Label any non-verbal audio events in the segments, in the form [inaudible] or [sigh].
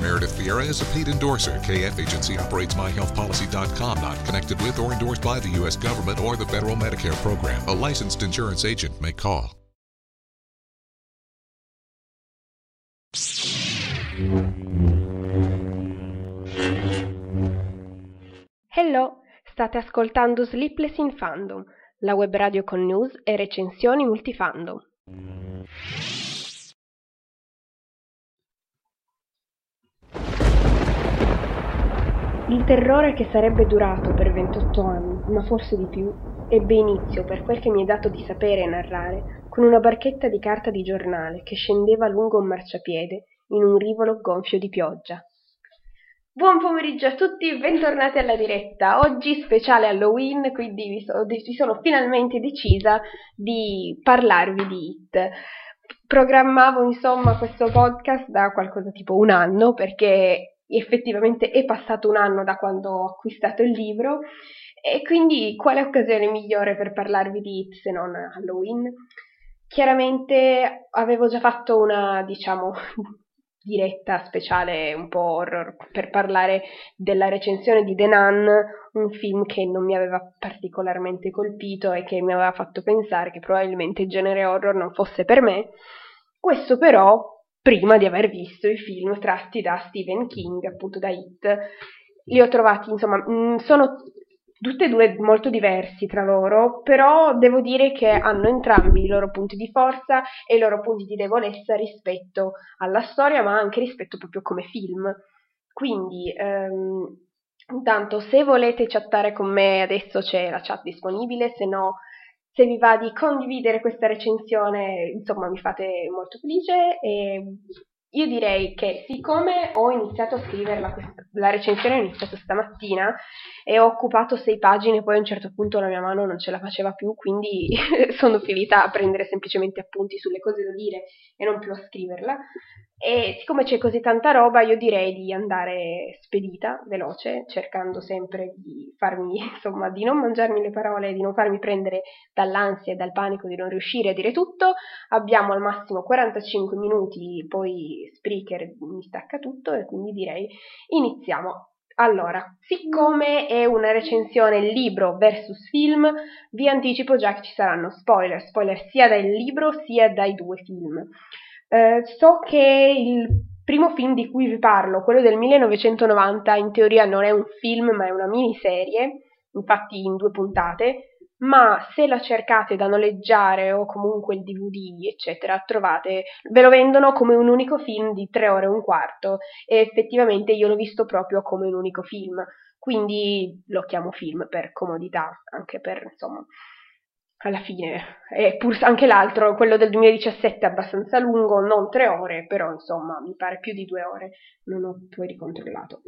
Meredith Vieira is a paid endorser. KF Agency operates MyHealthPolicy.com, not connected with or endorsed by the U.S. government or the federal Medicare program. A licensed insurance agent may call. Hello, state ascoltando Sleepless in Fandom, la web radio con news e recensioni multifandom. Il terrore che sarebbe durato per 28 anni, ma forse di più, ebbe inizio, per quel che mi è dato di sapere e narrare, con una barchetta di carta di giornale che scendeva lungo un marciapiede in un rivolo gonfio di pioggia. Buon pomeriggio a tutti, bentornati alla diretta. Oggi speciale Halloween, quindi mi, so, mi sono finalmente decisa di parlarvi di It. Programmavo insomma questo podcast da qualcosa tipo un anno perché effettivamente è passato un anno da quando ho acquistato il libro e quindi quale occasione migliore per parlarvi di It se non Halloween? Chiaramente avevo già fatto una, diciamo, [laughs] diretta speciale un po' horror per parlare della recensione di The Nun, un film che non mi aveva particolarmente colpito e che mi aveva fatto pensare che probabilmente il genere horror non fosse per me. Questo però prima di aver visto i film tratti da Stephen King, appunto da It. Li ho trovati, insomma, mm, sono tutti e due molto diversi tra loro, però devo dire che hanno entrambi i loro punti di forza e i loro punti di debolezza rispetto alla storia, ma anche rispetto proprio come film. Quindi, ehm, intanto, se volete chattare con me adesso c'è la chat disponibile, se no se vi va di condividere questa recensione, insomma, mi fate molto felice e io direi che siccome ho iniziato a scriverla, la recensione ho iniziato stamattina e ho occupato sei pagine, poi a un certo punto la mia mano non ce la faceva più, quindi [laughs] sono finita a prendere semplicemente appunti sulle cose da dire e non più a scriverla. E siccome c'è così tanta roba, io direi di andare spedita, veloce, cercando sempre di farmi, [laughs] insomma, di non mangiarmi le parole, di non farmi prendere dall'ansia e dal panico di non riuscire a dire tutto. Abbiamo al massimo 45 minuti, poi Spreaker mi stacca tutto e quindi direi iniziamo. Allora, siccome è una recensione libro versus film, vi anticipo già che ci saranno spoiler, spoiler sia dal libro sia dai due film. Eh, so che il primo film di cui vi parlo, quello del 1990, in teoria non è un film ma è una miniserie, infatti in due puntate, ma se la cercate da noleggiare o comunque il DVD, eccetera, trovate, ve lo vendono come un unico film di tre ore e un quarto e effettivamente io l'ho visto proprio come un unico film, quindi lo chiamo film per comodità, anche per, insomma, alla fine, e pur anche l'altro, quello del 2017 è abbastanza lungo, non tre ore, però insomma mi pare più di due ore, non ho poi ricontrollato.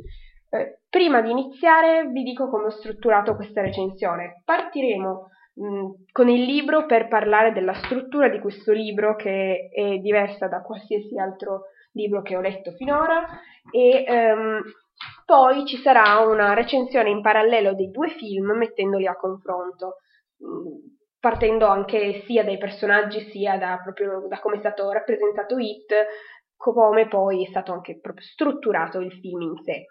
Eh, prima di iniziare vi dico come ho strutturato questa recensione. Partiremo mh, con il libro per parlare della struttura di questo libro che è diversa da qualsiasi altro libro che ho letto finora e ehm, poi ci sarà una recensione in parallelo dei due film mettendoli a confronto. Partendo anche sia dai personaggi sia da, proprio, da come è stato rappresentato It, come poi è stato anche proprio strutturato il film in sé.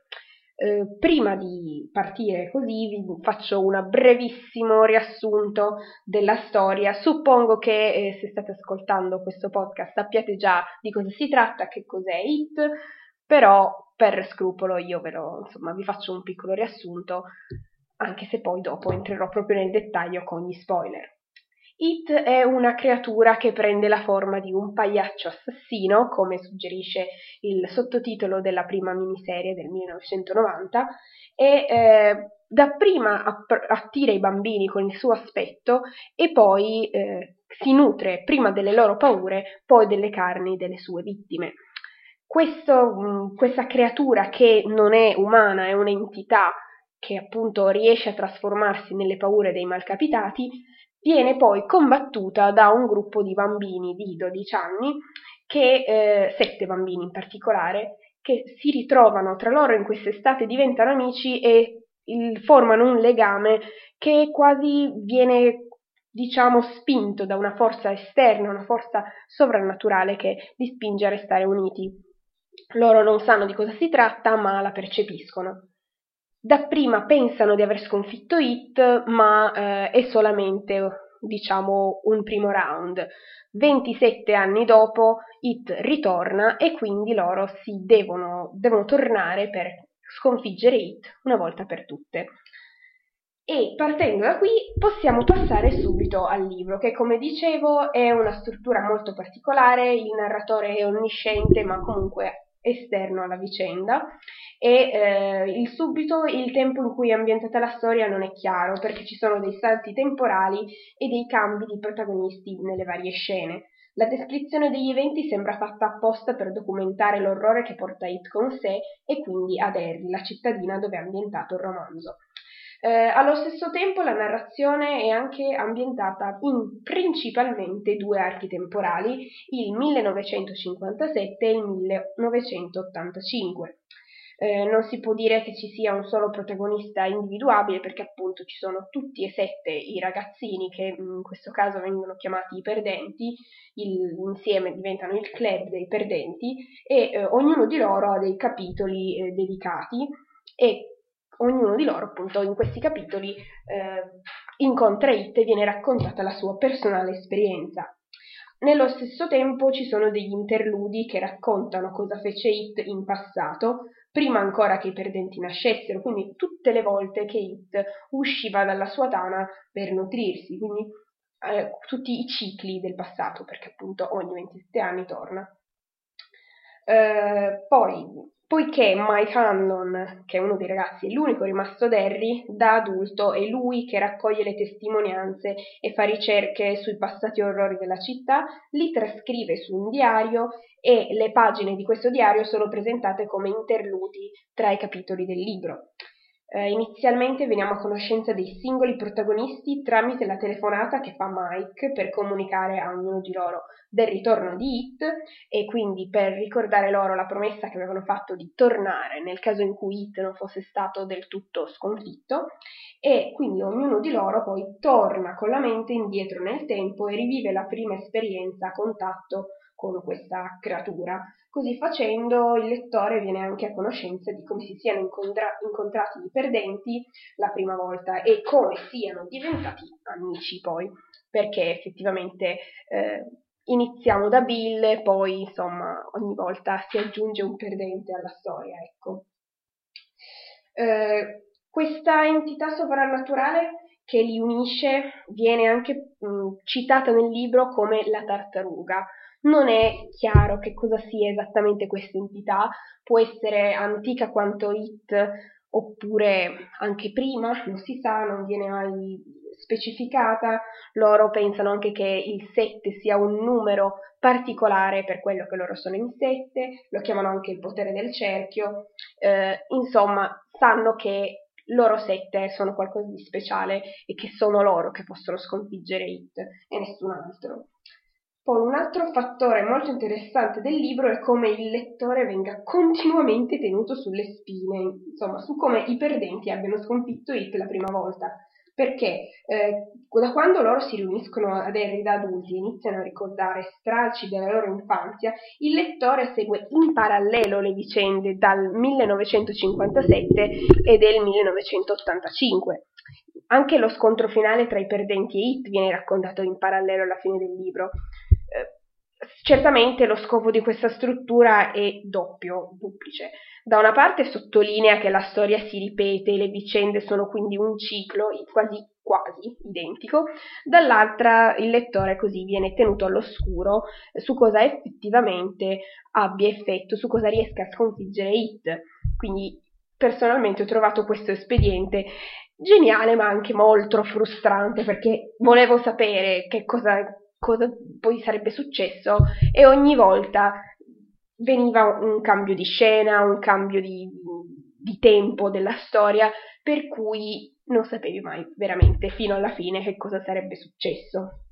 Eh, prima di partire così vi faccio un brevissimo riassunto della storia. Suppongo che eh, se state ascoltando questo podcast sappiate già di cosa si tratta, che cos'è It, però per scrupolo io ve lo, insomma, vi faccio un piccolo riassunto, anche se poi dopo entrerò proprio nel dettaglio con gli spoiler. It è una creatura che prende la forma di un pagliaccio assassino, come suggerisce il sottotitolo della prima miniserie del 1990, e eh, dapprima attira i bambini con il suo aspetto e poi eh, si nutre prima delle loro paure, poi delle carni delle sue vittime. Questo, mm, questa creatura che non è umana, è un'entità che appunto riesce a trasformarsi nelle paure dei malcapitati, viene poi combattuta da un gruppo di bambini di 12 anni, che, eh, sette bambini in particolare, che si ritrovano tra loro in quest'estate, diventano amici e il, formano un legame che quasi viene diciamo spinto da una forza esterna, una forza sovrannaturale che li spinge a restare uniti. Loro non sanno di cosa si tratta, ma la percepiscono. Dapprima pensano di aver sconfitto Hit, ma eh, è solamente, diciamo, un primo round. 27 anni dopo Hit ritorna e quindi loro si devono, devono tornare per sconfiggere Hit una volta per tutte. E partendo da qui possiamo passare subito al libro, che come dicevo è una struttura molto particolare, il narratore è onnisciente ma comunque esterno alla vicenda e eh, il subito il tempo in cui è ambientata la storia non è chiaro perché ci sono dei salti temporali e dei cambi di protagonisti nelle varie scene. La descrizione degli eventi sembra fatta apposta per documentare l'orrore che porta It con sé e quindi ad Harry, la cittadina dove è ambientato il romanzo. Eh, allo stesso tempo la narrazione è anche ambientata in principalmente due archi temporali, il 1957 e il 1985. Eh, non si può dire che ci sia un solo protagonista individuabile perché appunto ci sono tutti e sette i ragazzini che in questo caso vengono chiamati i perdenti, il, insieme diventano il club dei perdenti e eh, ognuno di loro ha dei capitoli eh, dedicati e ognuno di loro appunto in questi capitoli eh, incontra It e viene raccontata la sua personale esperienza. Nello stesso tempo ci sono degli interludi che raccontano cosa fece It in passato, prima ancora che i perdenti nascessero, quindi tutte le volte che It usciva dalla sua tana per nutrirsi, quindi eh, tutti i cicli del passato, perché appunto ogni 27 anni torna. Eh, poi poiché Mike Hanlon, che è uno dei ragazzi, è l'unico rimasto ad Harry, da adulto è lui che raccoglie le testimonianze e fa ricerche sui passati orrori della città, li trascrive su un diario e le pagine di questo diario sono presentate come interludi tra i capitoli del libro. Eh, inizialmente veniamo a conoscenza dei singoli protagonisti tramite la telefonata che fa Mike per comunicare a ognuno di loro del ritorno di Hit e quindi per ricordare loro la promessa che avevano fatto di tornare nel caso in cui Hit non fosse stato del tutto sconfitto e quindi ognuno di loro poi torna con la mente indietro nel tempo e rivive la prima esperienza a contatto con questa creatura. Così facendo il lettore viene anche a conoscenza di come si siano incontra- incontrati i perdenti la prima volta e come siano diventati amici poi, perché effettivamente eh, iniziamo da Bill poi insomma ogni volta si aggiunge un perdente alla storia, ecco. Eh, questa entità sovrannaturale che li unisce viene anche mh, citata nel libro come la tartaruga, non è chiaro che cosa sia esattamente questa entità, può essere antica quanto It oppure anche prima, non si sa, non viene mai specificata. Loro pensano anche che il 7 sia un numero particolare per quello che loro sono in 7, lo chiamano anche il potere del cerchio. Eh, insomma, sanno che loro 7 sono qualcosa di speciale e che sono loro che possono sconfiggere It e nessun altro. Poi un altro fattore molto interessante del libro è come il lettore venga continuamente tenuto sulle spine, insomma, su come i perdenti abbiano sconfitto It la prima volta. Perché eh, da quando loro si riuniscono ad Harry da adulti e iniziano a ricordare stralci della loro infanzia, il lettore segue in parallelo le vicende dal 1957 e del 1985. Anche lo scontro finale tra i perdenti e It viene raccontato in parallelo alla fine del libro. Certamente lo scopo di questa struttura è doppio, duplice. Da una parte sottolinea che la storia si ripete le vicende sono quindi un ciclo, quasi quasi identico, dall'altra il lettore così viene tenuto all'oscuro su cosa effettivamente abbia effetto, su cosa riesca a sconfiggere Hit. Quindi personalmente ho trovato questo espediente geniale ma anche molto frustrante perché volevo sapere che cosa, cosa poi sarebbe successo e ogni volta veniva un cambio di scena, un cambio di, di tempo della storia, per cui non sapevi mai veramente fino alla fine che cosa sarebbe successo.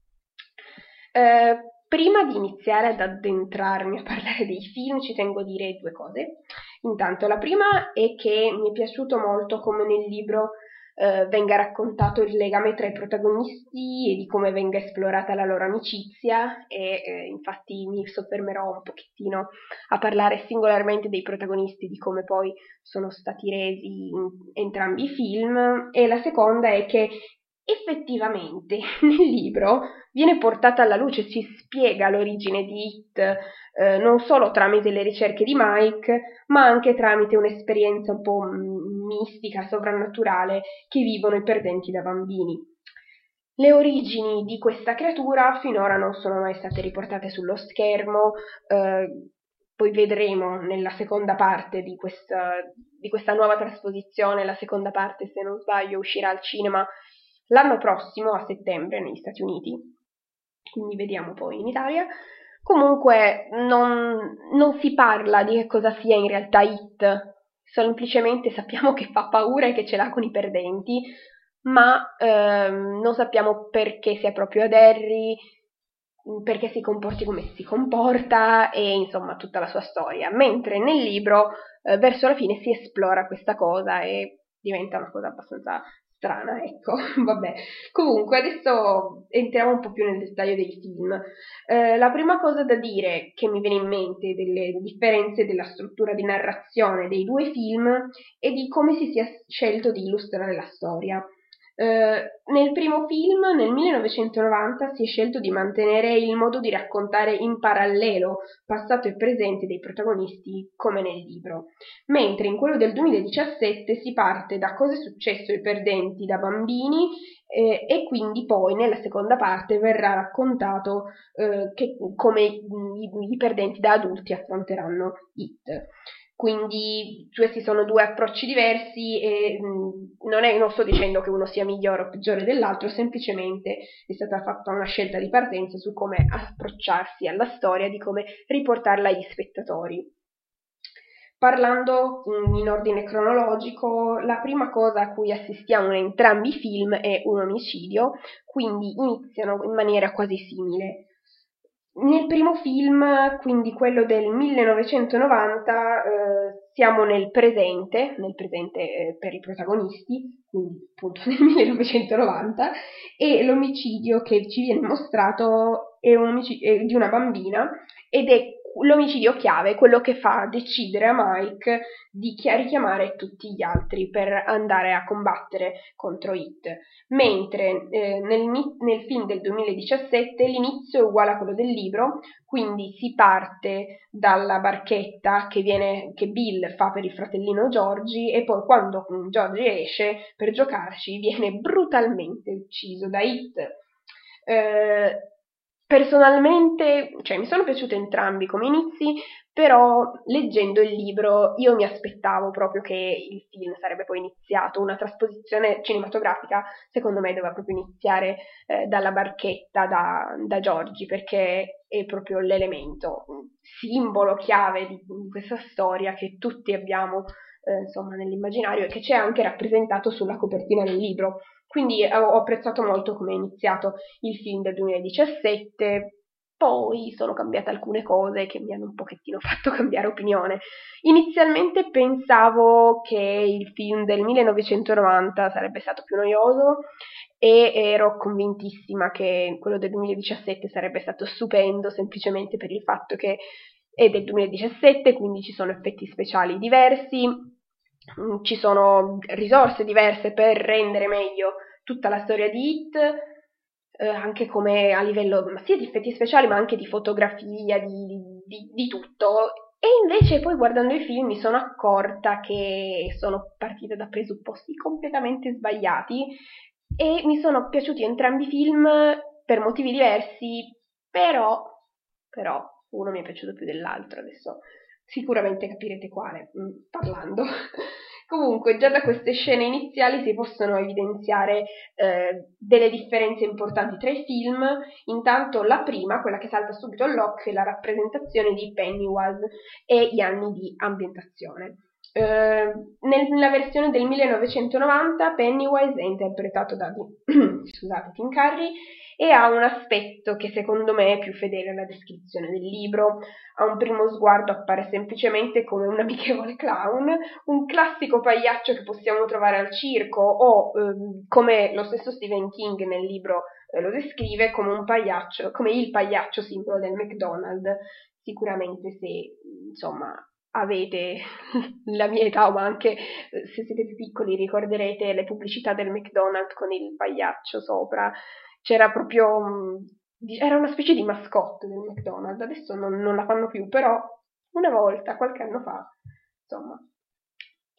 Eh, prima di iniziare ad addentrarmi a [laughs] parlare dei film, ci tengo a dire due cose. Intanto, la prima è che mi è piaciuto molto come nel libro eh, venga raccontato il legame tra i protagonisti e di come venga esplorata la loro amicizia e eh, infatti mi soffermerò un pochettino a parlare singolarmente dei protagonisti, di come poi sono stati resi in entrambi i film. E la seconda è che effettivamente [laughs] nel libro viene portata alla luce, si spiega l'origine di Hit eh, non solo tramite le ricerche di Mike, ma anche tramite un'esperienza un po' mistica, sovrannaturale che vivono i perdenti da bambini. Le origini di questa creatura finora non sono mai state riportate sullo schermo, eh, poi vedremo nella seconda parte di questa, di questa nuova trasposizione, la seconda parte se non sbaglio uscirà al cinema l'anno prossimo a settembre negli Stati Uniti, quindi vediamo poi in Italia. Comunque non, non si parla di che cosa sia in realtà It, semplicemente sappiamo che fa paura e che ce l'ha con i perdenti, ma ehm, non sappiamo perché sia proprio ad Harry, perché si comporti come si comporta e insomma tutta la sua storia. Mentre nel libro eh, verso la fine si esplora questa cosa e diventa una cosa abbastanza strana, ecco, [laughs] vabbè. Comunque, adesso entriamo un po' più nel dettaglio dei film. Eh, la prima cosa da dire che mi viene in mente delle differenze della struttura di narrazione dei due film è di come si sia scelto di illustrare la storia. Eh, nel primo film, nel 1990, si è scelto di mantenere il modo di raccontare in parallelo passato e presente dei protagonisti come nel libro, mentre in quello del 2017 si parte da cosa è successo ai perdenti da bambini eh, e quindi poi nella seconda parte verrà raccontato eh, che, come i, i, perdenti da adulti affronteranno It. Quindi questi sono due approcci diversi e non, è, non sto dicendo che uno sia migliore o peggiore dell'altro, semplicemente è stata fatta una scelta di partenza su come approcciarsi alla storia, di come riportarla agli spettatori. Parlando in ordine cronologico, la prima cosa a cui assistiamo in entrambi i film è un omicidio, quindi iniziano in maniera quasi simile. Nel primo film, quindi quello del 1990, eh, siamo nel presente, nel presente eh, per i protagonisti, quindi appunto [laughs] nel 1990, e l'omicidio che ci viene mostrato è, un omicidio, è di una bambina ed è l'omicidio chiave, quello che fa decidere a Mike di richiamare tutti gli altri per andare a combattere contro Hit. Mentre eh, nel, nel, film del 2017 l'inizio è uguale a quello del libro, quindi si parte dalla barchetta che, viene, che Bill fa per il fratellino Giorgi e poi quando Giorgi esce per giocarci viene brutalmente ucciso da Hit. Eh, Personalmente, cioè mi sono piaciuti entrambi come inizi, però leggendo il libro io mi aspettavo proprio che il film sarebbe poi iniziato, una trasposizione cinematografica secondo me doveva proprio iniziare eh, dalla barchetta da, da Giorgi perché è proprio l'elemento, simbolo chiave di, di questa storia che tutti abbiamo eh, insomma nell'immaginario e che c'è anche rappresentato sulla copertina del libro. Quindi eh, ho apprezzato molto come è iniziato il film del 2017, poi sono cambiate alcune cose che mi hanno un pochettino [laughs] fatto cambiare opinione. Inizialmente pensavo che il film del 1990 sarebbe stato più noioso e ero convintissima che quello del 2017 sarebbe stato stupendo semplicemente per il fatto che è del 2017, quindi ci sono effetti speciali diversi, ci sono risorse diverse per rendere meglio tutta la storia di Hit, eh, anche come a livello sia di effetti speciali ma anche di fotografia, di, di, di tutto. E invece poi guardando i film mi sono accorta che sono partita da presupposti completamente sbagliati e mi sono piaciuti entrambi i film per motivi diversi, però, però uno mi è piaciuto più dell'altro, adesso sicuramente capirete quale mm, parlando. [laughs] Comunque, già da queste scene iniziali si possono evidenziare eh, delle differenze importanti tra i film. Intanto, la prima, quella che salta subito all'occhio, è la rappresentazione di Pennywise e gli anni di ambientazione. Eh, nella versione del 1990 Pennywise è interpretato da [clears throat] scusate, Tim Curry e ha un aspetto che secondo me è più fedele alla descrizione del libro. A un primo sguardo appare semplicemente come un amichevole clown, un classico pagliaccio che possiamo trovare al circo o ehm, come lo stesso Stephen King nel libro eh, lo descrive come un pagliaccio, come il pagliaccio simbolo del McDonald's. Sicuramente se insomma avete [laughs] la mia età, ma anche eh, se siete più piccoli ricorderete le pubblicità del McDonald's con il pagliaccio sopra. C'era proprio mm, era una specie di mascotte del McDonald's, adesso non, non la fanno più, però una volta, qualche anno fa, insomma,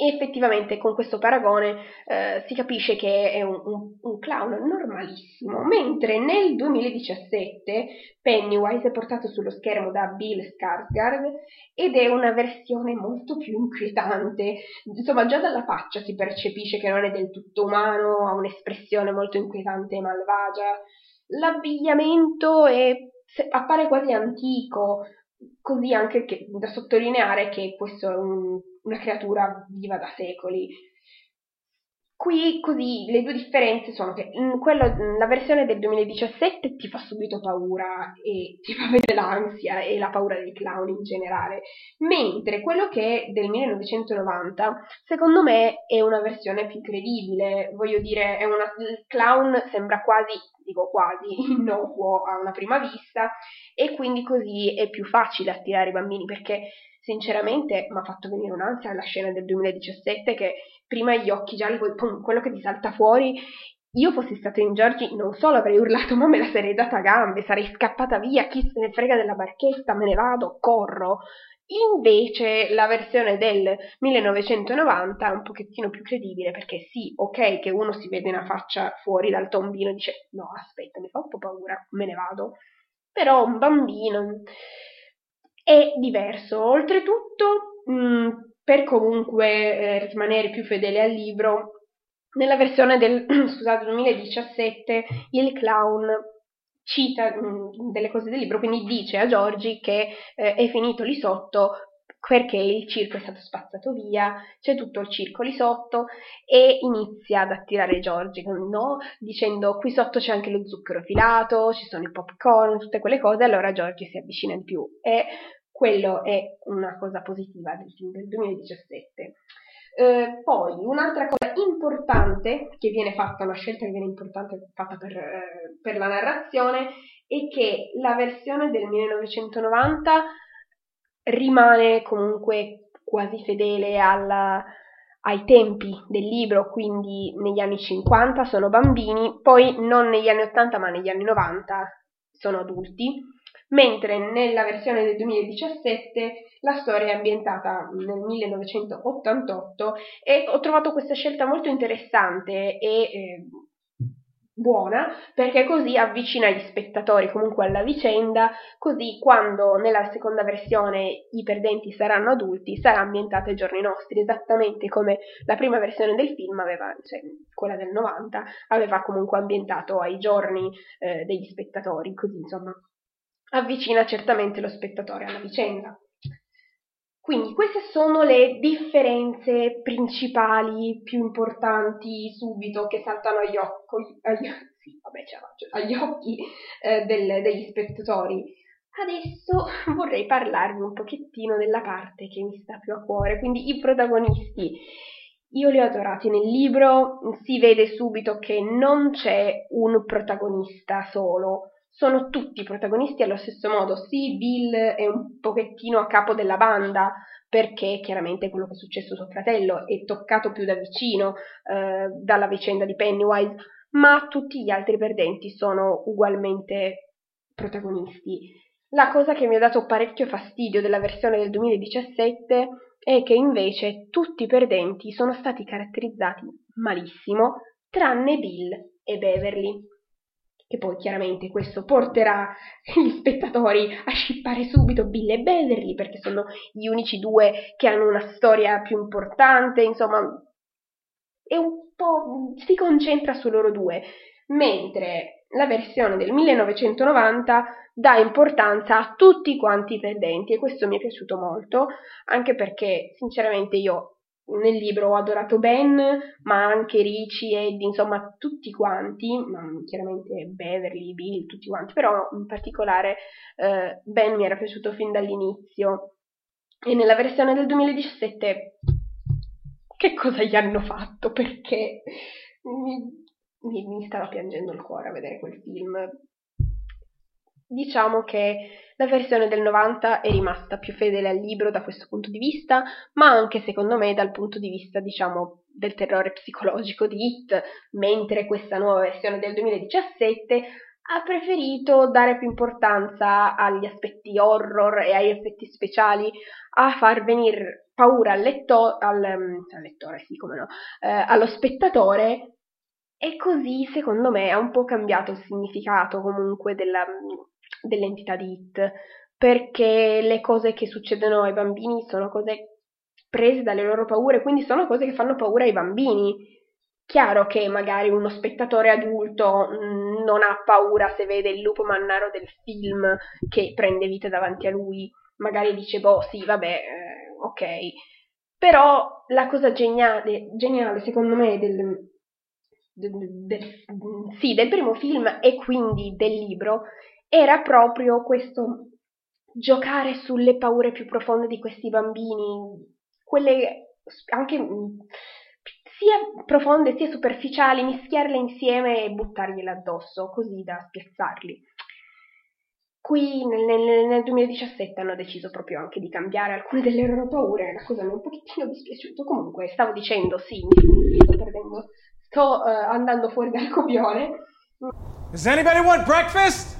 effettivamente con questo paragone eh, si capisce che è un, un, un, clown normalissimo, mentre nel 2017 Pennywise è portato sullo schermo da Bill Skarsgård ed è una versione molto più inquietante. Insomma, già dalla faccia si percepisce che non è del tutto umano, ha un'espressione molto inquietante e malvagia. L'abbigliamento è, appare quasi antico, così anche che, da sottolineare che questo è un una creatura viva da secoli. Qui così le due differenze sono che in quello, la versione del 2017 ti fa subito paura e [laughs] ti fa vedere l'ansia e la paura dei clown in generale, mentre quello che è del 1990 secondo me è una versione più credibile, voglio dire, una, il clown sembra quasi, dico quasi, [laughs] innocuo a una prima vista e quindi così è più facile attirare i bambini perché sinceramente mi ha fatto venire un'ansia la scena del 2017 che prima gli occhi gialli, poi pum, quello che ti salta fuori. Io fossi stato in Giorgi non solo avrei urlato [laughs] ma me la sarei data a gambe, sarei scappata via, chi se ne frega della barchetta, me ne vado, corro. Invece la versione del 1990 è un pochettino più credibile perché sì, ok che uno si vede una faccia fuori dal tombino e dice no aspetta mi fa un po' paura, me ne vado. Però un bambino è diverso. Oltretutto, mh, mm, per comunque eh, rimanere più fedele al libro, nella versione del [clears throat] scusate, 2017 il clown cita mh, mm, delle cose del libro, quindi dice a Giorgi che eh, è finito lì sotto perché il circo è stato spazzato via, c'è tutto il circo lì sotto e inizia ad attirare Giorgi, no? dicendo qui sotto c'è anche lo zucchero filato, ci sono i popcorn, tutte quelle cose, allora Giorgi si avvicina di più e quello è una cosa positiva del film del 2017. Eh, poi un'altra cosa importante che viene fatta, una scelta che viene importante fatta per, eh, per la narrazione, è che la versione del 1990 rimane comunque quasi fedele alla, ai tempi del libro, quindi negli anni 50 sono bambini, poi non negli anni 80 ma negli anni 90 sono adulti mentre nella versione del 2017 la storia è ambientata nel 1988 e ho trovato questa scelta molto interessante e eh, buona perché così avvicina gli spettatori comunque alla vicenda, così quando nella seconda versione i perdenti saranno adulti sarà ambientata ai giorni nostri, esattamente come la prima versione del film aveva, cioè quella del 90, aveva comunque ambientato ai giorni eh, degli spettatori, così insomma avvicina certamente lo spettatore alla vicenda. Quindi queste sono le differenze principali più importanti subito che saltano agli occhi, agli, sì, vabbè, agli occhi eh, del, degli spettatori. Adesso [laughs] vorrei parlarvi un pochettino della parte che mi sta più a cuore, quindi i protagonisti. Io li ho adorati nel libro, si vede subito che non c'è un protagonista solo, sono tutti protagonisti allo stesso modo. Sì, Bill è un pochettino a capo della banda perché chiaramente quello che è successo a suo fratello è toccato più da vicino eh, dalla vicenda di Pennywise, ma tutti gli altri perdenti sono ugualmente protagonisti. La cosa che mi ha dato parecchio fastidio della versione del 2017 è che invece tutti i perdenti sono stati caratterizzati malissimo, tranne Bill e Beverly. Che poi chiaramente questo porterà gli spettatori a scippare subito Bill e Beverly perché sono gli unici due che hanno una storia più importante, insomma, è un po' si concentra su loro due, mentre la versione del 1990 dà importanza a tutti quanti i perdenti e questo mi è piaciuto molto, anche perché sinceramente io nel libro ho adorato Ben, ma anche Ricci, Eddie, insomma tutti quanti, chiaramente Beverly, Bill, tutti quanti, però in particolare eh, Ben mi era piaciuto fin dall'inizio e nella versione del 2017 che cosa gli hanno fatto? Perché mi, mi, mi stava piangendo il cuore a vedere quel film. Diciamo che la versione del 90 è rimasta più fedele al libro da questo punto di vista, ma anche secondo me dal punto di vista, diciamo, del terrore psicologico di Hit, mentre questa nuova versione del 2017 ha preferito dare più importanza agli aspetti horror e agli effetti speciali, a far venire paura al, letto- al, um, al lettore, sì, come no, eh, allo spettatore e così secondo me ha un po' cambiato il significato comunque della, dell'entità di It, perché le cose che succedono ai bambini sono cose prese dalle loro paure, quindi sono cose che fanno paura ai bambini. Chiaro che magari uno spettatore adulto mh, non ha paura se vede il lupo mannaro del film che prende vita davanti a lui, magari dice, boh, sì, vabbè, eh, ok. Però la cosa geniale, geniale secondo me del, del, del, sì, del primo film e quindi del libro era proprio questo giocare sulle paure più profonde di questi bambini, quelle anche sia profonde sia superficiali, mischiarle insieme e buttargliele addosso, così da spiazzarli. Qui nel, nel, nel, 2017 hanno deciso proprio anche di cambiare alcune delle loro paure, la cosa mi è un pochettino dispiaciuto. Comunque, stavo dicendo, sì, mi sto perdendo, sto uh, andando fuori dal copione. Does anybody want breakfast?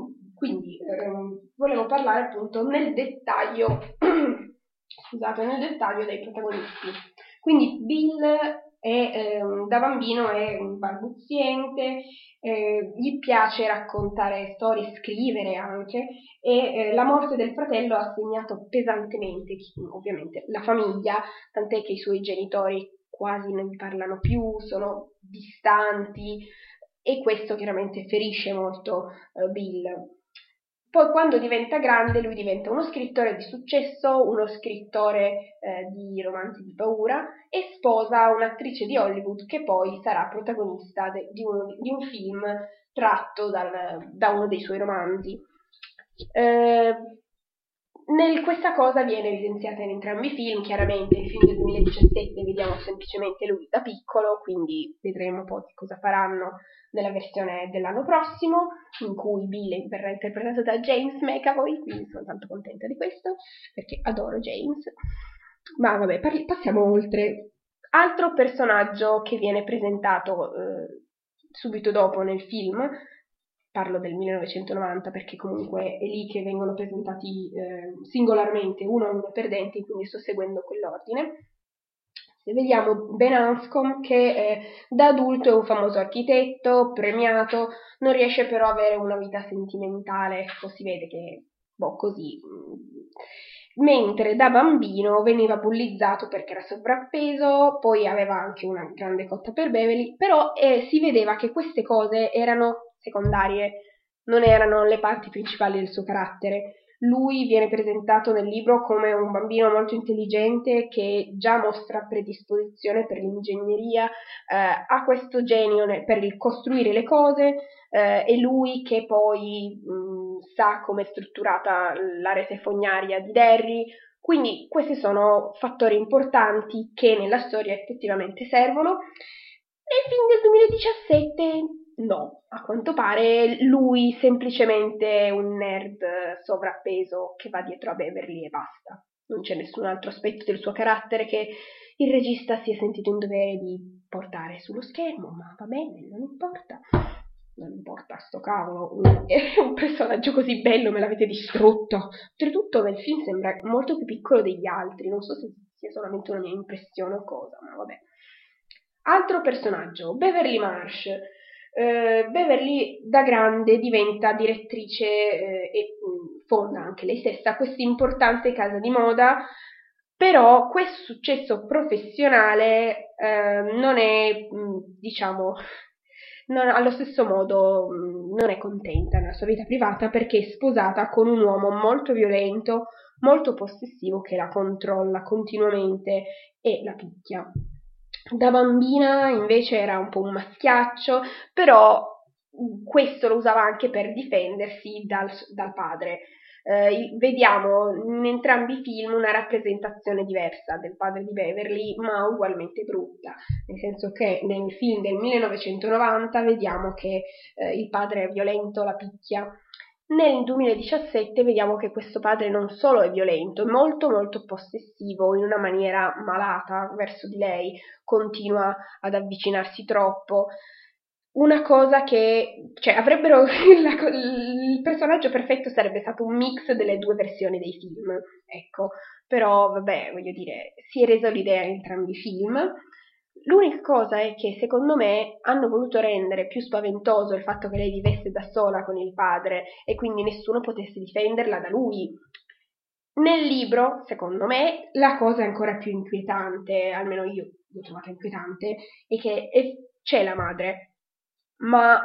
Quindi ehm, volevo parlare appunto nel dettaglio, [clears throat] scusate, nel dettaglio dei protagonisti. Quindi Bill è, ehm, da bambino è un balbuziente, eh, gli piace raccontare storie, scrivere anche e eh, la morte del fratello ha segnato pesantemente ovviamente la famiglia, tant'è che i suoi genitori quasi non parlano più, sono distanti e questo chiaramente ferisce molto eh, Bill. Poi quando diventa grande lui diventa uno scrittore di successo, uno scrittore eh, di romanzi di paura e sposa un'attrice di Hollywood che poi sarà protagonista de- di, uno, di, un film tratto dal, da uno dei suoi romanzi. Eh, nel, questa cosa viene evidenziata in entrambi i film, chiaramente il film del 2017 vediamo semplicemente lui da piccolo, quindi vedremo poi che cosa faranno nella versione dell'anno prossimo, in cui Bill verrà interpretato da James McAvoy, quindi sono tanto contenta di questo, perché adoro James. Ma vabbè, parli, passiamo oltre. Altro personaggio che viene presentato eh, subito dopo nel film, parlo del 1990 perché comunque è lì che vengono presentati eh, singolarmente uno a uno perdenti, quindi sto seguendo quell'ordine vediamo Ben Anscombe che eh, da adulto è un famoso architetto, premiato, non riesce però ad avere una vita sentimentale, ecco, si vede che, boh, così. Mentre da bambino veniva bullizzato perché era sovrappeso, poi aveva anche una grande cotta per Beverly, però eh, si vedeva che queste cose erano secondarie, non erano le parti principali del suo carattere lui viene presentato nel libro come un bambino molto intelligente che già mostra predisposizione per l'ingegneria, eh, ha questo genio per il costruire le cose, eh, lui che poi mh, sa come è strutturata la rete fognaria di Derry. Quindi questi sono fattori importanti che nella storia effettivamente servono. Nel film del 2017 No, a quanto pare lui semplicemente un nerd sovrappeso che va dietro a Beverly e basta. Non c'è nessun altro aspetto del suo carattere che il regista si è sentito in dovere di portare sullo schermo, ma va bene, non importa. Non importa sto cavolo, un, [laughs] un personaggio così bello me l'avete distrutto. Oltretutto nel film sembra molto più piccolo degli altri, non so se sia solamente una mia impressione o cosa, ma vabbè. Altro personaggio, Beverly Marsh. Uh, Beverly da grande diventa direttrice uh, e um, fonda anche lei stessa questa importante casa di moda, però questo successo professionale uh, non è, um, diciamo, non, allo stesso modo non è contenta nella sua vita privata perché è sposata con un uomo molto violento, molto possessivo che la controlla continuamente e la picchia. Da bambina invece era un po' un maschiaccio, però questo lo usava anche per difendersi dal, dal padre. Eh, vediamo in entrambi i film una rappresentazione diversa del padre di Beverly, ma ugualmente brutta, nel senso che nel film del 1990 vediamo che eh, il padre è violento, la picchia, nel 2017 vediamo che questo padre non solo è violento, è molto molto possessivo in una maniera malata verso di lei, continua ad avvicinarsi troppo. Una cosa che, cioè, avrebbero, [laughs] la, il personaggio perfetto sarebbe stato un mix delle due versioni dei film, ecco, però vabbè, voglio dire, si è reso l'idea in entrambi i film L'unica cosa è che secondo me hanno voluto rendere più spaventoso il fatto che lei vivesse da sola con il padre e quindi nessuno potesse difenderla da lui. Nel libro, secondo me, la cosa ancora più inquietante, almeno io l'ho trovata inquietante, è che c'è la madre, ma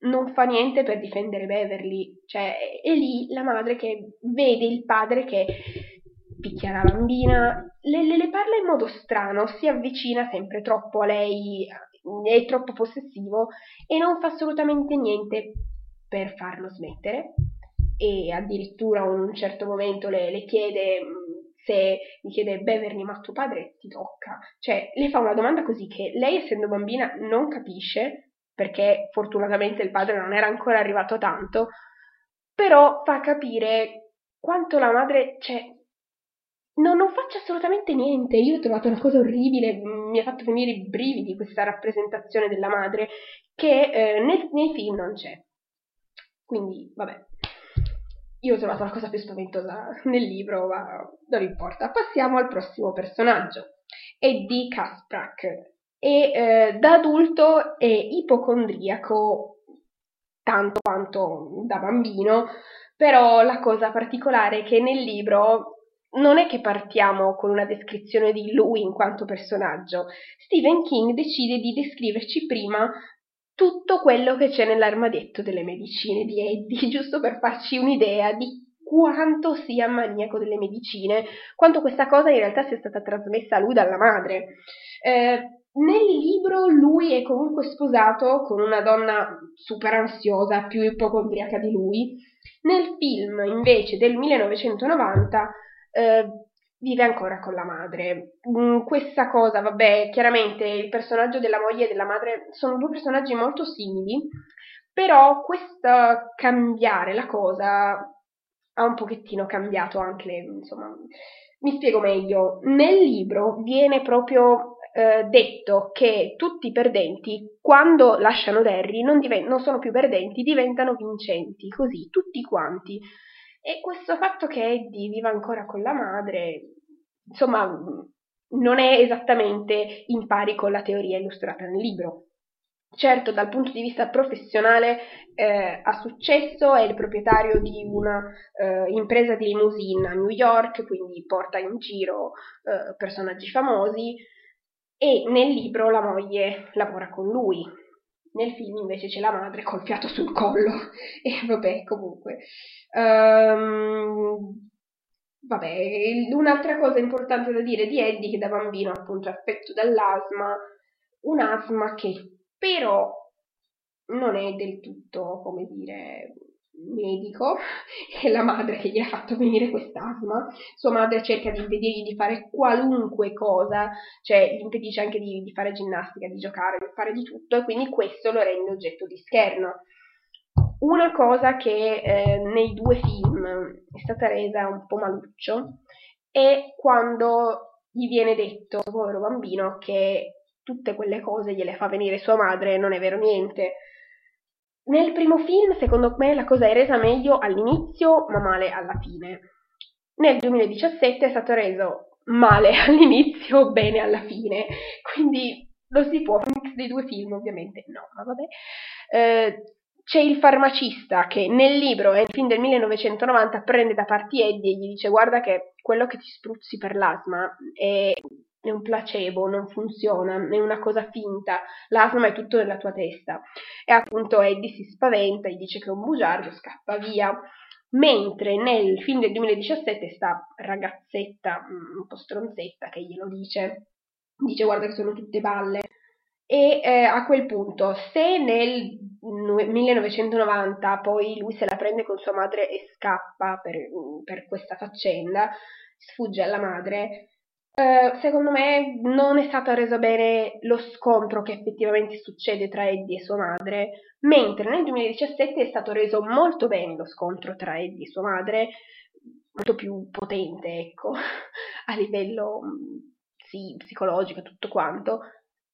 non fa niente per difendere Beverly, cioè è lì la madre che vede il padre che picchia la bambina, le, le, le, parla in modo strano, si avvicina sempre troppo a lei, è troppo possessivo e non fa assolutamente niente per farlo smettere. E addirittura in un certo momento le, le chiede se gli chiede Beverly ma tuo padre ti tocca? Cioè le fa una domanda così che lei essendo bambina non capisce perché fortunatamente il padre non era ancora arrivato tanto però fa capire quanto la madre cioè No, non faccio assolutamente niente. Io ho trovato una cosa orribile, mi ha fatto venire i brividi questa rappresentazione della madre che eh, nel, nei film non c'è. Quindi, vabbè. Io ho trovato la cosa più spaventosa nel libro, ma non importa. Passiamo al prossimo personaggio. Eddie Kasprak. E eh, da adulto è ipocondriaco tanto quanto da bambino, però la cosa particolare è che nel libro non è che partiamo con una descrizione di lui in quanto personaggio. Stephen King decide di descriverci prima tutto quello che c'è nell'armadietto delle medicine di Eddie, [laughs] giusto per farci un'idea di quanto sia maniaco delle medicine, quanto questa cosa in realtà sia stata trasmessa a lui dalla madre. Eh, nel libro lui è comunque sposato con una donna super ansiosa, più ipocondriaca di lui. Nel film invece del 1990 eh, vive ancora con la madre. Mm, questa cosa, vabbè, chiaramente il personaggio della moglie e della madre sono due personaggi molto simili, però questo cambiare la cosa ha un pochettino cambiato anche, insomma, mi spiego meglio. Nel libro viene proprio eh, detto che tutti i perdenti, quando lasciano Derry, non, diven- non sono più perdenti, diventano vincenti, così, tutti quanti. E questo fatto che Eddie viva ancora con la madre, insomma, non è esattamente in pari con la teoria illustrata nel libro. Certo, dal punto di vista professionale eh, ha successo, è il proprietario di una eh, impresa di limousine a New York, quindi porta in giro eh, personaggi famosi e nel libro la moglie lavora con lui, nel film invece c'è la madre col fiato sul collo. [laughs] E vabbè, comunque. Um, vabbè, un'altra cosa importante da dire di Eddie che da bambino appunto è affetto dall'asma, un asma che però non è del tutto, come dire, medico e la madre che gli ha fatto venire quest'asma. Sua madre cerca di impedirgli di fare qualunque cosa, cioè gli impedisce anche di, di fare ginnastica, di giocare, di fare di tutto e quindi questo lo rende oggetto di scherno. Una cosa che eh, nei due film è stata resa un po' maluccio è quando gli viene detto, povero bambino, che tutte quelle cose gliele fa venire sua madre e non è vero niente nel primo film, secondo me, la cosa è resa meglio all'inizio, ma male alla fine. Nel 2017 è stato reso male [laughs] all'inizio, bene alla fine. Quindi lo si può, un mix dei due film, ovviamente no, ma vabbè. Eh, c'è il farmacista che nel libro e nel film del 1990 prende da parti Eddie e gli dice guarda che quello che ti spruzzi per l'asma è è un placebo, non funziona, è una cosa finta, l'asma è tutto nella tua testa. E appunto Eddie si spaventa, gli dice che è un bugiardo, scappa via. Mentre nel film del 2017 sta ragazzetta, mm, un po' stronzetta, che glielo dice, dice guarda che sono tutte balle. E eh, a quel punto, se nel 1990 poi lui se la prende con sua madre e scappa per, per questa faccenda, sfugge alla madre, eh, secondo me non è stato reso bene lo scontro che effettivamente succede tra Eddie e sua madre, mentre nel 2017 è stato reso molto bene lo scontro tra Eddie e sua madre, molto più potente, ecco, [laughs] a livello mm, sì, psicologico, tutto quanto.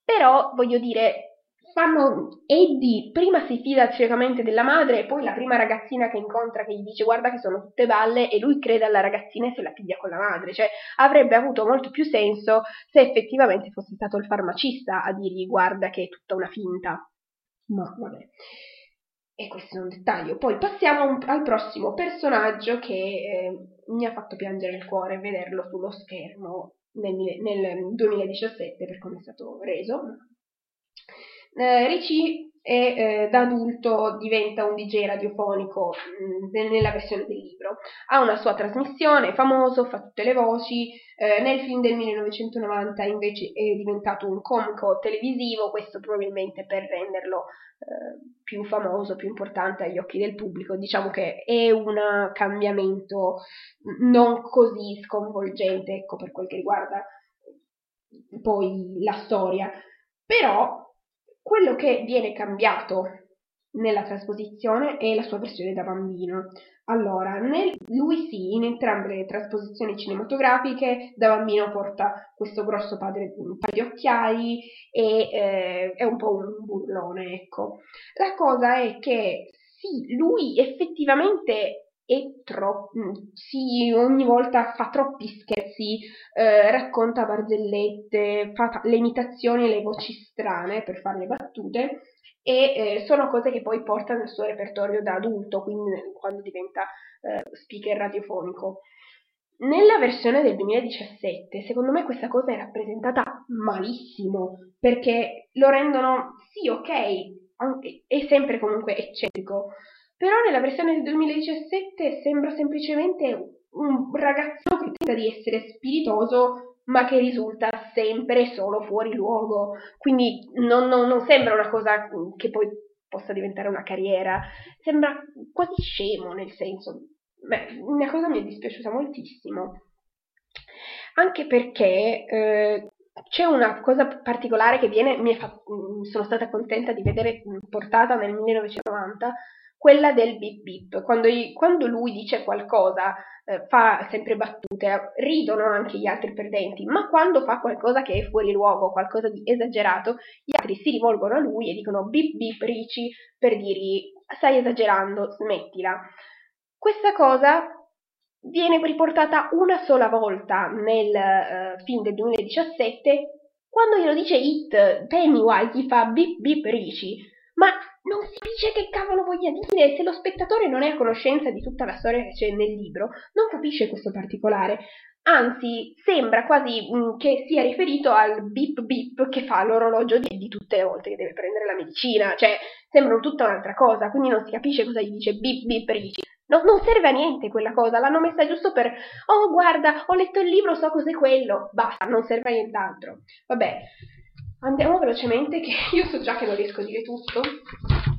Però voglio dire, fanno Eddie prima si fida ciecamente della madre e poi la prima ragazzina che incontra che gli dice guarda che sono tutte balle e lui crede alla ragazzina e se la piglia con la madre, cioè avrebbe avuto molto più senso se effettivamente fosse stato il farmacista a dirgli guarda che è tutta una finta. Ma vabbè. E questo è un dettaglio. Poi passiamo al prossimo personaggio che eh, mi ha fatto piangere il cuore vederlo sullo schermo nel, nel 2017 per come è stato reso, eh, Ricci è, eh, da adulto diventa un DJ radiofonico mh, mm, nella versione del libro. Ha una sua trasmissione, è famoso, fa tutte le voci. Eh, nel film del 1990 invece è diventato un comico televisivo, questo probabilmente per renderlo eh, più famoso, più importante agli occhi del pubblico. Diciamo che è un cambiamento non così sconvolgente, ecco, per quel che riguarda poi la storia. Però quello che viene cambiato nella trasposizione è la sua versione da bambino. Allora, nel, lui sì, in entrambe le trasposizioni cinematografiche, da bambino porta questo grosso padre, paio di occhiali e eh, è un po' un burlone, ecco. La cosa è che sì, lui effettivamente e troppo, sì, ogni volta fa troppi scherzi, eh, racconta barzellette, fa le imitazioni e le voci strane per fare le battute e eh, sono cose che poi porta nel suo repertorio da adulto, quindi quando diventa eh, speaker radiofonico. Nella versione del 2017, secondo me questa cosa è rappresentata malissimo, perché lo rendono, sì, ok, anche, è sempre comunque eccentrico, però nella versione del 2017 sembra semplicemente un ragazzino che tenta di essere spiritoso ma che risulta sempre solo fuori luogo. Quindi non, non, non sembra una cosa che poi possa diventare una carriera, sembra quasi scemo nel senso. Beh, una cosa mi è dispiaciuta moltissimo. Anche perché eh, c'è una cosa particolare che viene, mi fa, sono stata contenta di vedere portata nel 1990 quella del bip bip. Quando, quando lui dice qualcosa, eh, fa sempre battute, ridono anche gli altri perdenti, ma quando fa qualcosa che è fuori luogo, qualcosa di esagerato, gli altri si rivolgono a lui e dicono bip bip Ricci per dirgli stai esagerando, smettila. Questa cosa viene riportata una sola volta nel uh, film del 2017 quando glielo dice It, Pennywise gli fa bip bip Ricci, non si dice che cavolo voglia dire. Se lo spettatore non è a conoscenza di tutta la storia che c'è nel libro, non capisce questo particolare. Anzi, sembra quasi mh, mm, che sia riferito al bip bip che fa l'orologio di, di tutte le volte che deve prendere la medicina. Cioè, sembra tutta un'altra cosa, quindi non si capisce cosa gli dice bip bip Ricci. No, non serve a niente quella cosa, l'hanno messa giusto per oh guarda, ho letto il libro, so cos'è quello. Basta, non serve a nient'altro. Vabbè, Andiamo velocemente, che [laughs] io so già che non riesco a dire tutto.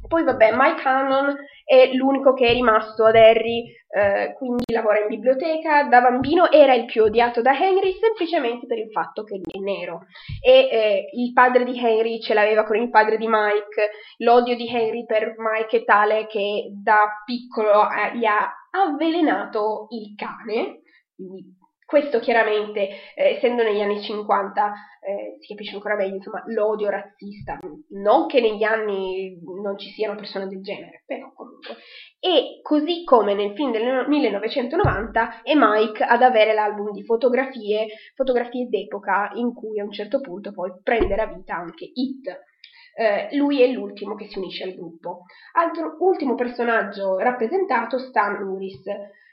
Poi vabbè, Mike Hannon è l'unico che è rimasto ad Harry, eh, quindi lavora in biblioteca, da bambino era il più odiato da Henry semplicemente per il fatto che è nero e eh, il padre di Henry ce l'aveva con il padre di Mike, l'odio di Henry per Mike è tale che da piccolo eh, gli ha avvelenato il cane, quindi questo chiaramente, eh, essendo negli anni 50, eh, si capisce ancora meglio, insomma, l'odio razzista. Non che negli anni non ci siano persone del genere, però comunque. E così come nel film del 1990 è Mike ad avere l'album di fotografie, fotografie d'epoca, in cui a un certo punto poi prenderà vita anche It. Eh, lui è l'ultimo che si unisce al gruppo. Altro ultimo personaggio rappresentato, Stan Uris.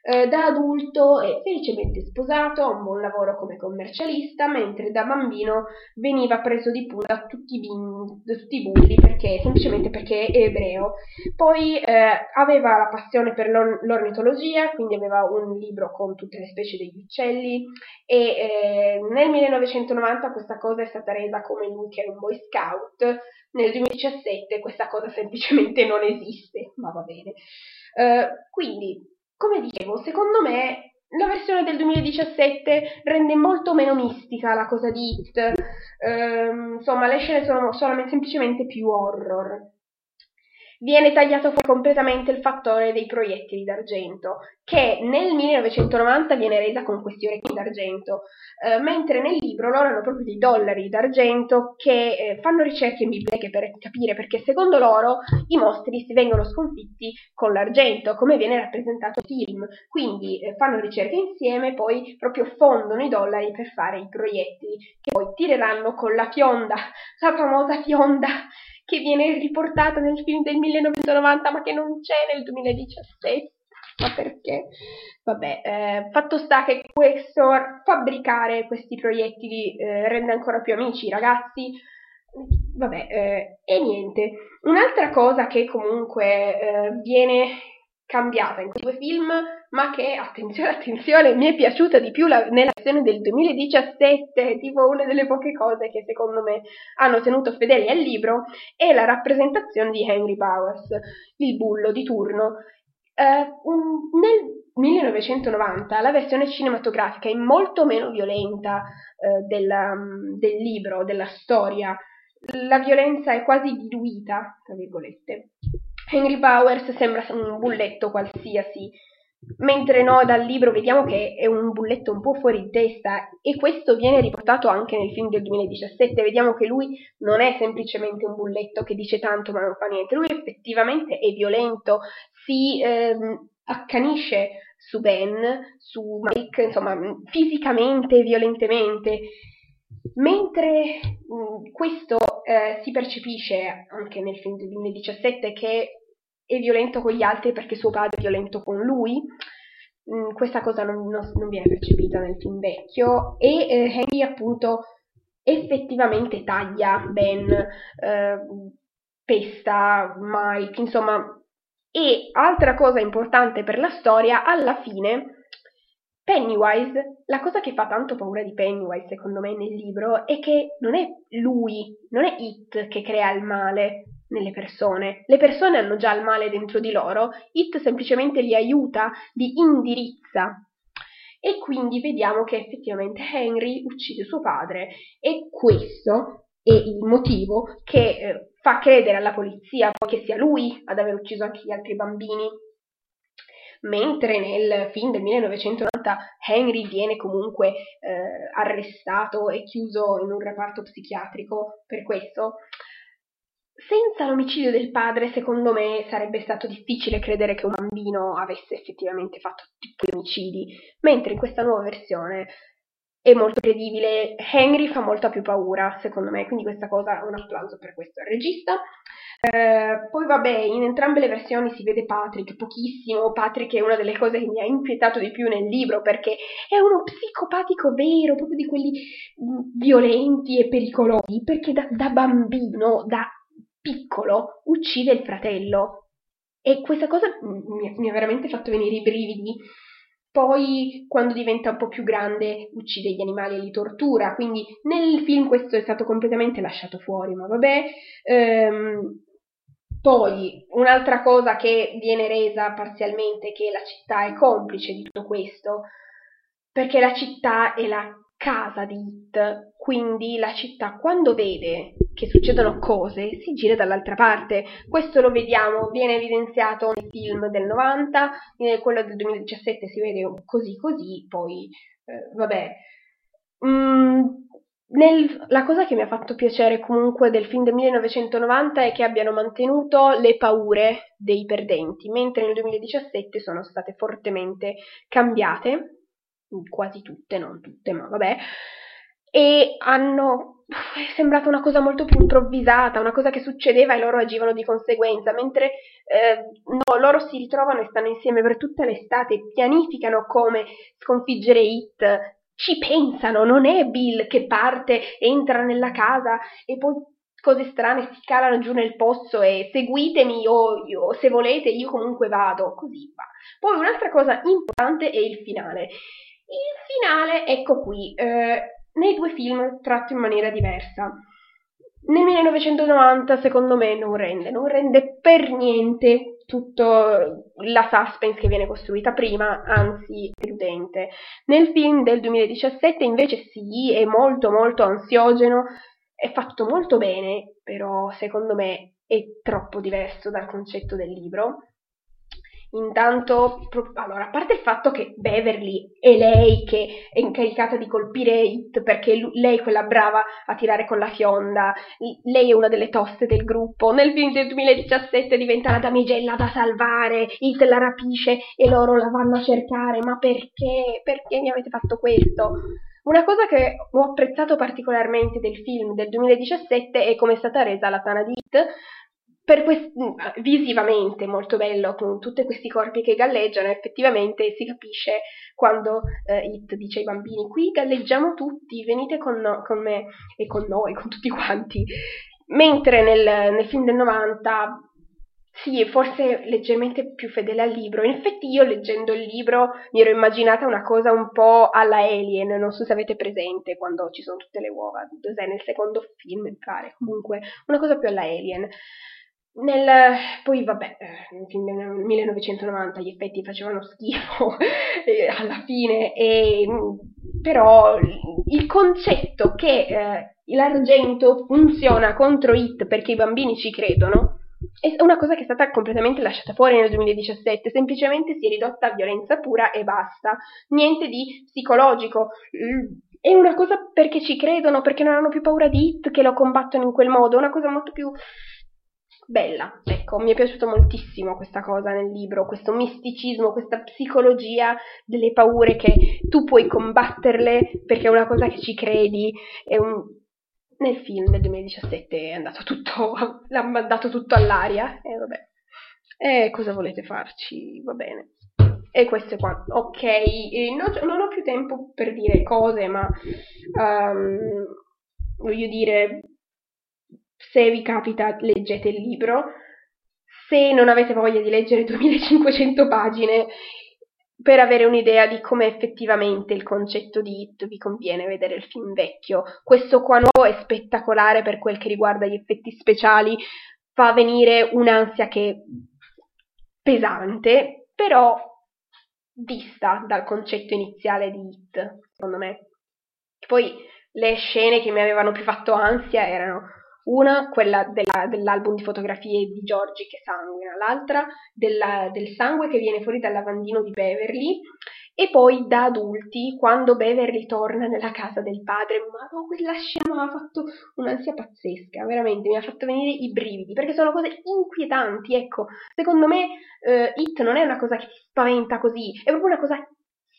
Eh, da adulto è felicemente sposato, ha un buon lavoro come commercialista, mentre da bambino veniva preso di punta da tutti i, bin, da tutti i bulli perché, semplicemente perché è ebreo. Poi eh, aveva la passione per l'or- l'ornitologia, quindi aveva un libro con tutte le specie degli uccelli e eh, nel 1990 questa cosa è stata resa come lui che era un boy scout, nel 2017 questa cosa semplicemente non esiste, ma va bene. Uh, quindi come dicevo, secondo me la versione del 2017 rende molto meno mistica la cosa di It. Ehm, insomma, le scene sono solamente semplicemente più horror. Viene tagliato fuori completamente il fattore dei proiettili d'argento, che nel 1990 viene resa con questi orecchi d'argento, eh, mentre nel libro loro hanno proprio dei dollari d'argento che eh, fanno ricerche in biblioteche per capire perché secondo loro i mostri si vengono sconfitti con l'argento, come viene rappresentato nel film. Quindi eh, fanno ricerche insieme poi proprio fondono i dollari per fare i proiettili, che poi tireranno con la fionda, la famosa fionda che viene riportata nel film del 1990 ma che non c'è nel 2017 ma perché? Vabbè, eh, fatto sta che questo fabbricare questi proiettili eh, rende ancora più amici i ragazzi. Vabbè, eh, e niente. Un'altra cosa che comunque eh, viene cambiata in questi due film, ma che, attenzione, [laughs] attenzione, mi è piaciuta di più la, nella versione del 2017, tipo una delle poche cose che secondo me hanno tenuto fedeli al libro, è la rappresentazione di Henry Powers, il bullo di turno, Uh, un, nel 1990 la versione cinematografica è molto meno violenta uh, della, del libro, della storia. La violenza è quasi diluita, tra virgolette. Henry Powers sembra un bulletto qualsiasi, mentre no, dal libro vediamo che è un bulletto un po' fuori testa e questo viene riportato anche nel film del 2017. Vediamo che lui non è semplicemente un bulletto che dice tanto ma non fa niente, lui effettivamente è violento, si ehm, accanisce su Ben, su Mike, insomma, fisicamente e violentemente. Mentre mh, mm, questo eh, si percepisce anche nel film del 2017 che è violento con gli altri perché suo padre è violento con lui, mm, questa cosa non, non, non, viene percepita nel film vecchio e eh, Henry appunto effettivamente taglia Ben, eh, pesta Mike, insomma e altra cosa importante per la storia, alla fine Pennywise, la cosa che fa tanto paura di Pennywise secondo me nel libro è che non è lui, non è It che crea il male nelle persone. Le persone hanno già il male dentro di loro, It semplicemente li aiuta, li indirizza. E quindi vediamo che effettivamente Henry uccide suo padre e questo è il motivo che eh, fa credere alla polizia che sia lui ad aver ucciso anche gli altri bambini. Mentre nel film del 1990 Henry viene comunque eh, arrestato e chiuso in un reparto psichiatrico per questo, senza l'omicidio del padre, secondo me, sarebbe stato difficile credere che un bambino avesse effettivamente fatto tutti gli omicidi, mentre in questa nuova versione è molto credibile. Henry fa molta più paura, secondo me, quindi questa cosa un applauso per questo regista. Eh, poi vabbè, in entrambe le versioni si vede Patrick, pochissimo. Patrick è una delle cose che mi ha inquietato di più nel libro perché è uno psicopatico vero, proprio di quelli mm, violenti e pericolosi, perché da, da bambino, da piccolo, uccide il fratello. E questa cosa mi, ha veramente fatto venire i brividi poi quando diventa un po' più grande uccide gli animali e li tortura, quindi nel film questo è stato completamente lasciato fuori, ma vabbè. Ehm, poi un'altra cosa che viene resa parzialmente è che la città è complice di tutto questo, perché la città è la casa di It, quindi la città quando vede che succedono cose si gira dall'altra parte. Questo lo vediamo, viene evidenziato nel film del 90, in quello del 2017 si vede così così, poi eh, vabbè. Mm, nel, la cosa che mi ha fatto piacere comunque del film del 1990 è che abbiano mantenuto le paure dei perdenti, mentre nel 2017 sono state fortemente cambiate, quasi tutte, non tutte, ma vabbè, e hanno è sembrata una cosa molto più improvvisata, una cosa che succedeva e loro agivano di conseguenza, mentre eh, no, loro si ritrovano e stanno insieme per tutta l'estate, pianificano come sconfiggere Hit, ci pensano, non è Bill che parte, entra nella casa e poi cose strane si calano giù nel pozzo e seguitemi o, o se volete io comunque vado, così va. Poi un'altra cosa importante è il finale. Il finale, ecco qui, eh, nei due film tratto in maniera diversa. Nel 1990 secondo me non rende, non rende per niente tutta la suspense che viene costruita prima, anzi deludente. Nel film del 2017 invece sì, è molto molto ansiogeno, è fatto molto bene, però secondo me è troppo diverso dal concetto del libro. Intanto, allora, a parte il fatto che Beverly è lei che è incaricata di colpire Hit perché lei è quella brava a tirare con la fionda, lei è una delle toste del gruppo. Nel film del 2017 diventa la damigella da salvare, Hit la rapisce e loro la vanno a cercare. Ma perché? Perché mi avete fatto questo? Una cosa che ho apprezzato particolarmente del film del 2017 è come è stata resa la Tana di per quest- visivamente molto bello con tutti questi corpi che galleggiano effettivamente si capisce quando eh, It dice ai bambini qui galleggiamo tutti venite con, no- con, me e con noi con tutti quanti mentre nel, nel film del 90 sì, forse leggermente più fedele al libro. In effetti io leggendo il libro mi ero immaginata una cosa un po' alla Alien, non so se avete presente quando ci sono tutte le uova, cos'è nel secondo film, mi pare, comunque una cosa più alla Alien. Nel, poi vabbè, eh, nel 1990 gli effetti facevano schifo [laughs] eh, alla fine, e, però il concetto che eh, l'argento funziona contro It perché i bambini ci credono è una cosa che è stata completamente lasciata fuori nel 2017, semplicemente si è ridotta a violenza pura e basta, niente di psicologico. È una cosa perché ci credono, perché non hanno più paura di It, che lo combattono in quel modo, è una cosa molto più bella. Ecco, mi è piaciuto moltissimo questa cosa nel libro, questo misticismo, questa psicologia delle paure che tu puoi combatterle perché è una cosa che ci credi. Un... Nel film del 2017 è andato tutto, [laughs] l'ha mandato tutto all'aria e vabbè. E cosa volete farci? Va bene. E questo è qua. Ok, non, non, ho più tempo per dire cose, ma um, voglio dire, se vi capita leggete il libro, se non avete voglia di leggere [laughs] 2500 pagine per avere un'idea di come effettivamente il concetto di Hit vi conviene vedere il film vecchio. Questo qua nuovo è spettacolare per quel che riguarda gli effetti speciali, fa venire un'ansia che è pesante, però vista dal concetto iniziale di Hit, secondo me. Poi le scene che mi avevano più fatto ansia erano una, quella della, dell'album di fotografie di Giorgi che sanguina, l'altra della, del sangue che viene fuori dal lavandino di Beverly e poi da adulti, quando Beverly torna nella casa del padre, ma no, quella scena mi ha fatto un'ansia pazzesca, veramente, mi ha fatto venire i brividi, perché sono cose inquietanti, ecco, secondo me uh, It non è una cosa che ti spaventa così, è proprio una cosa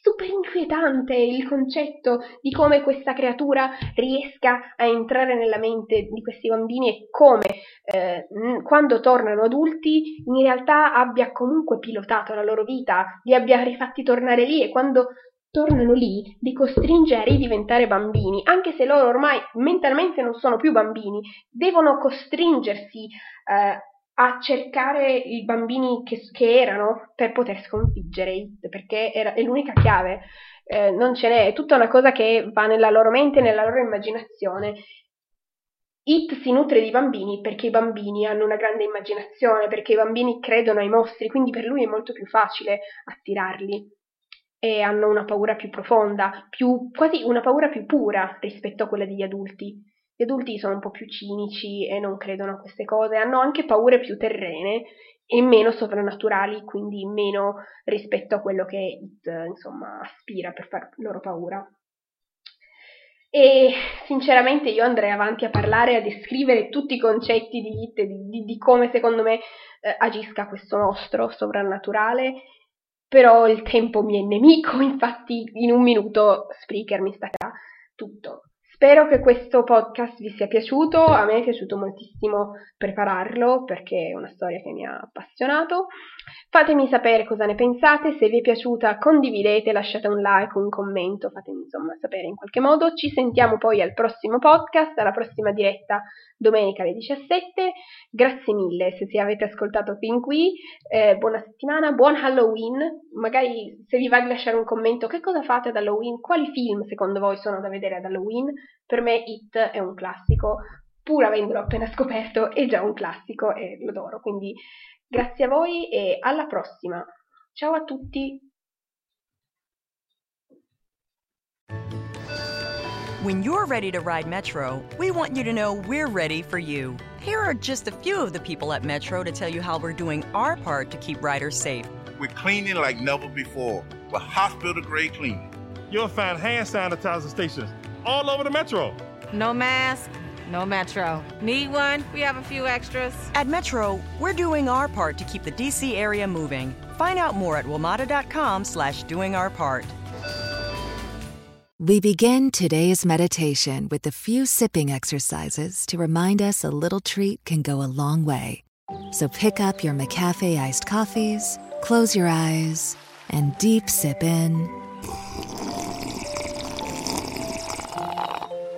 super inquietante il concetto di come questa creatura riesca a entrare nella mente di questi bambini e come eh, quando tornano adulti in realtà abbia comunque pilotato la loro vita, li abbia rifatti tornare lì e quando tornano lì li costringe a ridiventare bambini, anche se loro ormai mentalmente non sono più bambini, devono costringersi eh, a cercare i bambini che, che erano per poter sconfiggere It, perché era, è l'unica chiave. Eh, non ce n'è, è tutta una cosa che va nella loro mente, nella loro immaginazione. It si nutre di bambini perché i bambini hanno una grande immaginazione, perché i bambini credono ai mostri, quindi per lui è molto più facile attirarli e hanno una paura più profonda, più, quasi una paura più pura rispetto a quella degli adulti. Gli adulti sono un po' più cinici e non credono a queste cose, hanno anche paure più terrene e meno sovrannaturali, quindi meno rispetto a quello che It, insomma, aspira per far loro paura. E sinceramente io andrei avanti a parlare, a descrivere tutti i concetti di It, di, di, di come secondo me eh, agisca questo mostro sovrannaturale, però il tempo mi è nemico, [laughs] infatti in un minuto Spreaker mi stacca tutto. Spero che questo podcast vi sia piaciuto, a me è piaciuto moltissimo prepararlo perché è una storia che mi ha appassionato. Fatemi sapere cosa ne pensate, se vi è piaciuta condividete, lasciate un like, un commento, fatemi insomma sapere in qualche modo. Ci sentiamo poi al prossimo podcast, alla prossima diretta domenica alle 17. Grazie mille se avete ascoltato fin qui, eh, buona settimana, buon Halloween, magari se vi va di lasciare un commento che cosa fate ad Halloween, quali film secondo voi sono da vedere ad Halloween, per me It è un classico, pur avendolo appena scoperto è già un classico e lo adoro, quindi grazie a voi e alla prossima. Ciao a tutti! When you're ready to ride Metro, we want you to know we're ready for you. Here are just a few of the people at Metro to tell you how we're doing our part to keep riders safe. We're cleaning like never before with hospital grade cleaning. You'll find hand sanitizer stations all over the Metro. No mask, no Metro. Need one? We have a few extras. At Metro, we're doing our part to keep the DC area moving. Find out more at WMATA.com slash doing our part. We begin today's meditation with a few sipping exercises to remind us a little treat can go a long way. So pick up your McCafe iced coffees, close your eyes, and deep sip in.